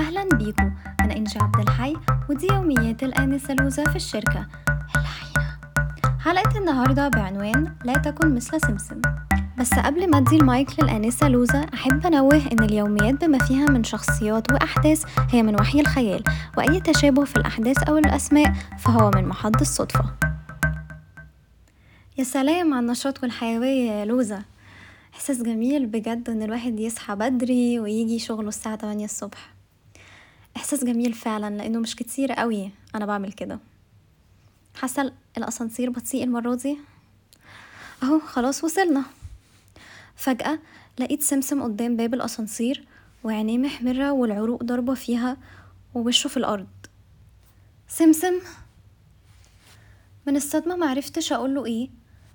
أهلا بيكم أنا إنجي عبد الحي ودي يوميات الآنسة لوزة في الشركة. العينة حلقة النهاردة بعنوان لا تكن مثل سمسم. بس قبل ما أدي المايك للآنسة لوزة أحب أنوه إن اليوميات بما فيها من شخصيات وأحداث هي من وحي الخيال وأي تشابه في الأحداث أو الأسماء فهو من محض الصدفة. يا سلام على النشاط والحيوية يا لوزة إحساس جميل بجد إن الواحد يصحى بدري ويجي شغله الساعة 8 الصبح. إحساس جميل فعلا لأنه مش كتير قوي أنا بعمل كده. حاسة الأسانسير بطيء المرة دي؟ أهو خلاص وصلنا. فجأة لقيت سمسم قدام باب الأسانسير وعينيه محمرة والعروق ضاربة فيها ووشه في الأرض. سمسم! من الصدمة معرفتش أقوله إيه.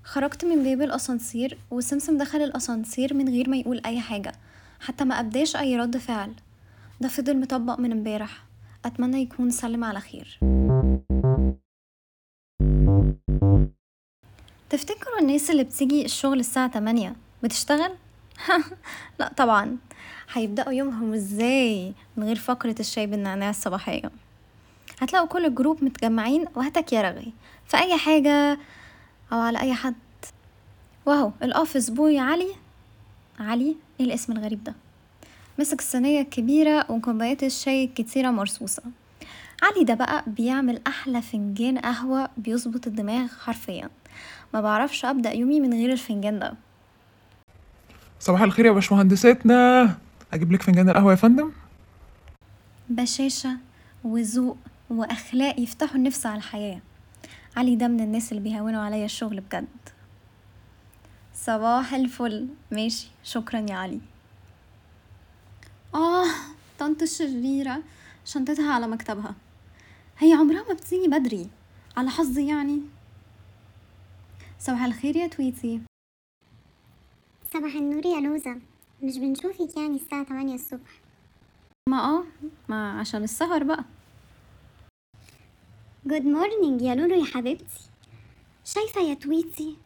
خرجت من باب الأسانسير وسمسم دخل الأسانسير من غير ما يقول أي حاجة حتى ما أبداش أي رد فعل. ده فضل مطبق من امبارح. أتمنى يكون سلم على خير. تفتكروا الناس اللي بتيجي الشغل الساعة 8 بتشتغل؟ لا طبعا. هيبدأوا يومهم إزاي من غير فقرة الشاي بالنعناع الصباحية؟ هتلاقوا كل ال group متجمعين وهتك يا رغي. في أي حاجة أو على أي حد. وهو ال office boy علي. علي إيه الاسم الغريب ده؟ مسك الصينية الكبيرة وكوبايات الشاي الكتيرة مرصوصة. علي ده بقى بيعمل أحلى فنجان قهوة بيظبط الدماغ حرفيا. ما بعرفش أبدأ يومي من غير الفنجان ده. صباح الخير يا باشمهندساتنا أجيب لك فنجان القهوة يا فندم؟ بشاشة وذوق وأخلاق يفتحوا النفس على الحياة. علي ده من الناس اللي بيهونوا عليا الشغل بجد. صباح الفل. ماشي. شكرا يا علي. آه طنط الشريرة شنطتها على مكتبها. هي عمرها ما بتيجي بدري على حظي يعني. صباح الخير يا تويتي. صباح النور يا لوزة مش بنشوفك يعني الساعة 8 الصبح. ما آه ما عشان السهر بقى. good morning يا لولو يا حبيبتي. شايفة يا تويتي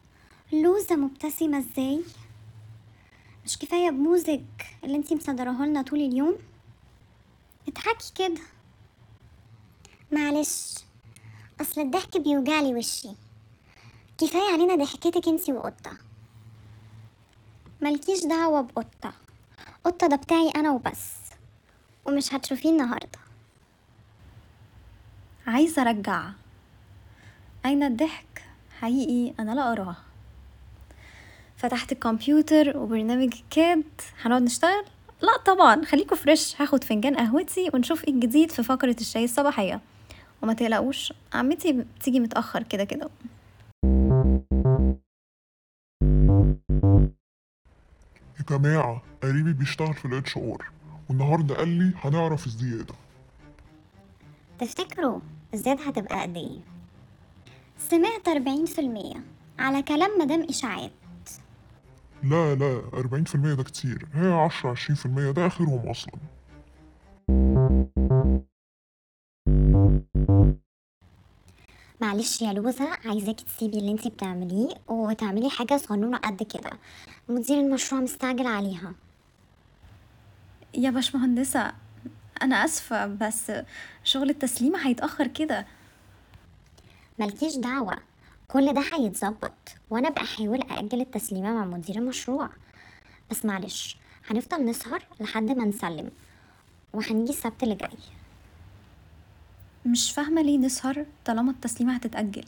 لوزة مبتسمة إزاي؟ مش كفاية ببوزك اللي انتي مصدراه لنا طول اليوم؟ اضحكي كده. معلش أصل الضحك بيوجعلي وشي. كفاية علينا ضحكتك انتي وقطة. ملكيش دعوة بقطة. قطة ده بتاعي أنا وبس. ومش هتشوفيه النهارده. عايزة أرجع. أين الضحك؟ حقيقي أنا لا أراه. فتحت الكمبيوتر وبرنامج كاد هنقعد نشتغل؟ لا طبعا خليكوا فريش هاخد فنجان قهوتي ونشوف إيه الجديد في فقرة الشاي الصباحية. وما تقلقوش عمتي بتيجي متأخر كده كده. يا جماعة قريبي بيشتغل في ال HR. والنهاردة قال لي هنعرف الزيادة. تفتكروا الزيادة هتبقى قد إيه؟ سمعت أربعين في المية على كلام مدام إشاعات. لا لا أربعين في المية ده كتير. هي عشرة عشرين في المية ده آخرهم أصلا. معلش يا لوزة عايزاكي تسيبي اللي انتي بتعمليه وتعملي حاجة صغنونة قد كده. مدير المشروع مستعجل عليها. يا باشمهندسة أنا آسفة بس شغل التسليم هيتأخر كده. ملكيش دعوة. كل ده هيتظبط وأنا بحاول أجل التسليمة مع مدير المشروع. بس معلش هنفضل نسهر لحد ما نسلم وهنيجي السبت اللي جاي. مش فاهمة ليه نسهر طالما التسليمة هتتأجل.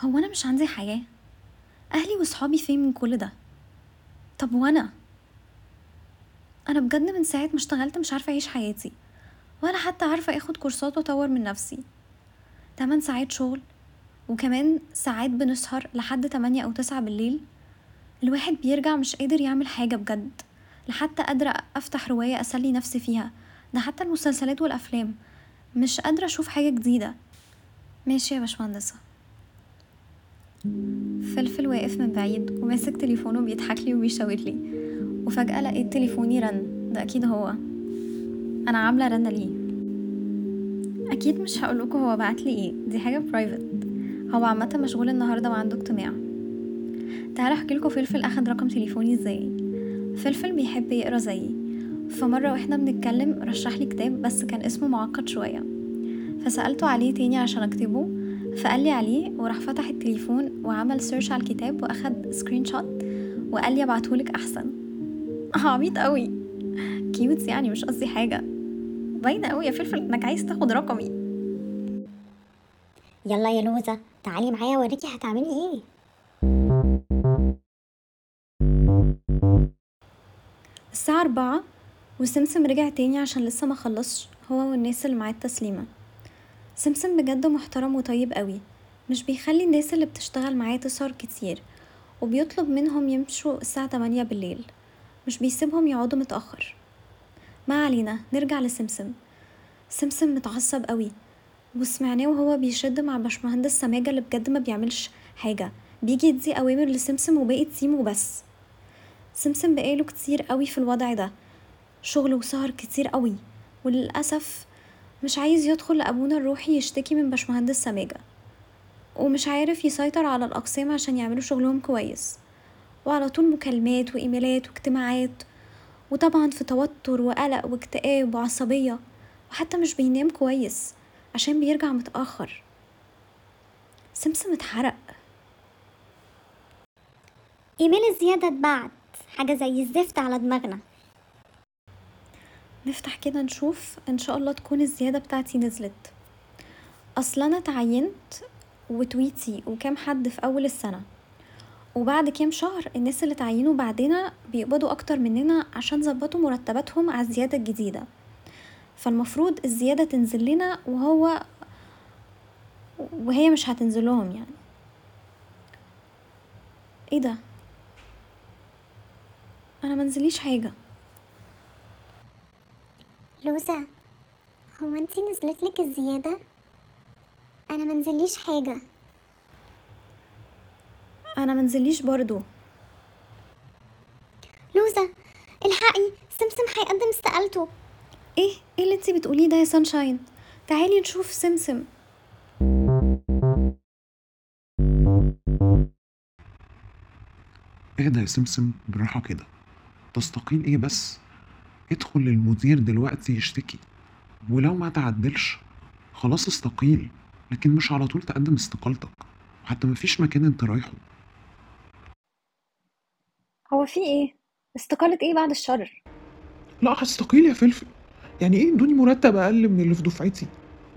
هو أنا مش عندي حياة؟ أهلي وصحابي فين من كل ده؟ طب وأنا؟ أنا بجد من ساعة ما اشتغلت مش عارفة أعيش حياتي ولا حتى عارفة أخد كورسات وأطور من نفسي. تمن ساعات شغل وكمان ساعات بنسهر لحد تمانية أو تسعة بالليل. الواحد بيرجع مش قادر يعمل حاجة بجد. لا حتى قادرة أفتح رواية أسلي نفسي فيها. ده حتى المسلسلات والأفلام. مش قادرة أشوف حاجة جديدة. ماشي يا باشمهندسة. فلفل واقف من بعيد وماسك تليفونه بيضحك لي وبيشاور لي. وفجأة لقيت تليفوني رن. ده أكيد هو. أنا عاملة رنة ليه؟ أكيد مش هقولكوا هو بعتلي إيه. دي حاجة private هو عامة مشغول النهاردة وعنده اجتماع تعالى احكيلكوا فلفل أخد رقم تليفوني إزاي. فلفل بيحب يقرا زيي. فمرة وإحنا بنتكلم رشح لي كتاب بس كان اسمه معقد شوية. فسألته عليه تاني عشان أكتبه. فقال لي عليه وراح فتح التليفون وعمل search على الكتاب وأخد screenshot وقال لي أبعتهولك أحسن. عبيط قوي cute يعني مش قصدي حاجة. باينة قوي يا فلفل إنك عايز تاخد رقمي. يلا يا لوزة. تعالي معايا اوريكي هتعملي إيه. الساعة أربعة وسمسم رجع تاني عشان لسه ما خلصش هو والناس اللي معاه التسليمة. سمسم بجد محترم وطيب قوي مش بيخلي الناس اللي بتشتغل معاه تسهر كتير وبيطلب منهم يمشوا الساعة تمانية بالليل مش بيسيبهم يقعدوا متأخر. ما علينا نرجع لسمسم. سمسم متعصب قوي وسمعناه وهو بيشد مع باشمهندس سماجة اللي بجد ما بيعملش حاجة. بيجي يدي أوامر لسمسم وباقي تيم وبس. سمسم بقاله كتير قوي في الوضع ده. شغل وسهر كتير قوي. وللأسف مش عايز يدخل لأبونا الروحي يشتكي من باشمهندس سماجة. ومش عارف يسيطر على الأقسام عشان يعملوا شغلهم كويس. وعلى طول مكالمات وإيميلات واجتماعات. وطبعا في توتر وقلق واكتئاب وعصبية. وحتى مش بينام كويس. عشان بيرجع متأخر. سمسم اتحرق. إيميل الزيادة اتبعت. حاجة زي الزفت على دماغنا. نفتح كده نشوف. إن شاء الله تكون الزيادة بتاعتي نزلت. أصلا أنا اتعينت وتويتي وكام حد في أول السنة. وبعد كام شهر الناس اللي تعينوا بعدنا بيقبضوا أكتر مننا عشان ظبطوا مرتباتهم على الزيادة الجديدة. فالمفروض الزيادة تنزل لنا وهو وهي مش هتنزل لهم يعني. إيه ده؟ أنا منزليش حاجة. لوزة هو أنتي نزلتلك الزيادة؟ أنا منزليش حاجة. أنا منزليش برضو. لوزة الحقي سمسم هيقدم استقالته. إيه؟ إيه اللي انتي بتقوليه ده يا سانشاين تعالي نشوف سمسم. اهدى يا سمسم بالراحة كده. تستقيل إيه بس؟ ادخل للمدير دلوقتي يشتكي. ولو ما تعدلش خلاص استقيل لكن مش على طول تقدم استقالتك. وحتى مفيش مكان انت رايحه. هو في إيه؟ استقالة إيه بعد الشر؟ لا هستقيل يا فلفل. يعني إيه إدوني مرتب أقل من اللي في دفعتي؟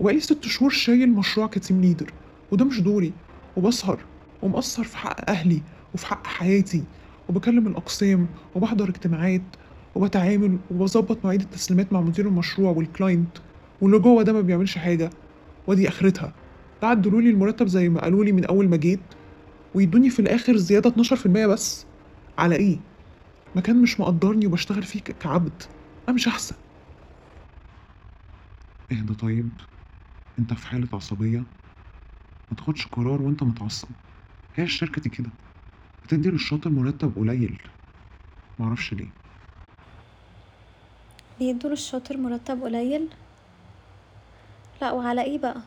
وبقالي ست شهور شايل مشروع ك team leader وده مش دوري وبسهر ومقصر في حق أهلي وفي حق حياتي وبكلم الأقسام وبحضر اجتماعات وبتعامل وبظبط مواعيد التسليمات مع مدير المشروع وال client واللي جوه ده ما بيعملش حاجة ودي آخرتها. لا لي المرتب زي ما قالوا لي من أول ما جيت ويدوني في الآخر زيادة 12% بس. على إيه؟ مكان مش مقدرني وبشتغل فيه كعبد. مش أحسن. اهدى طيب؟ انت في حالة عصبية؟ ما تاخدش قرار وانت متعصب. هي الشركة دي كده. بتدي للشاطر مرتب قليل. معرفش ليه. بيدوا للشاطر مرتب قليل؟ لا وعلى إيه بقى؟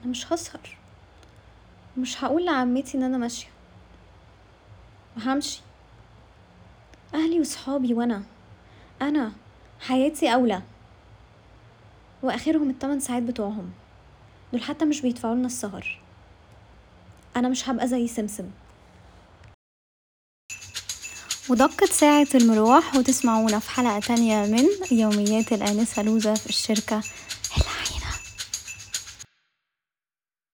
أنا مش هسهر. مش هقول لعمتي إن أنا ماشية. همشي. أهلي وصحابي وأنا. أنا حياتي أولى. وأخرهم التمن ساعات بتوعهم. دول حتى مش بيدفعوا لنا السهر. أنا مش هبقى زي سمسم. ودقت ساعة المروح وتسمعونا في حلقة تانية من يوميات الآنسة لوزة في الشركة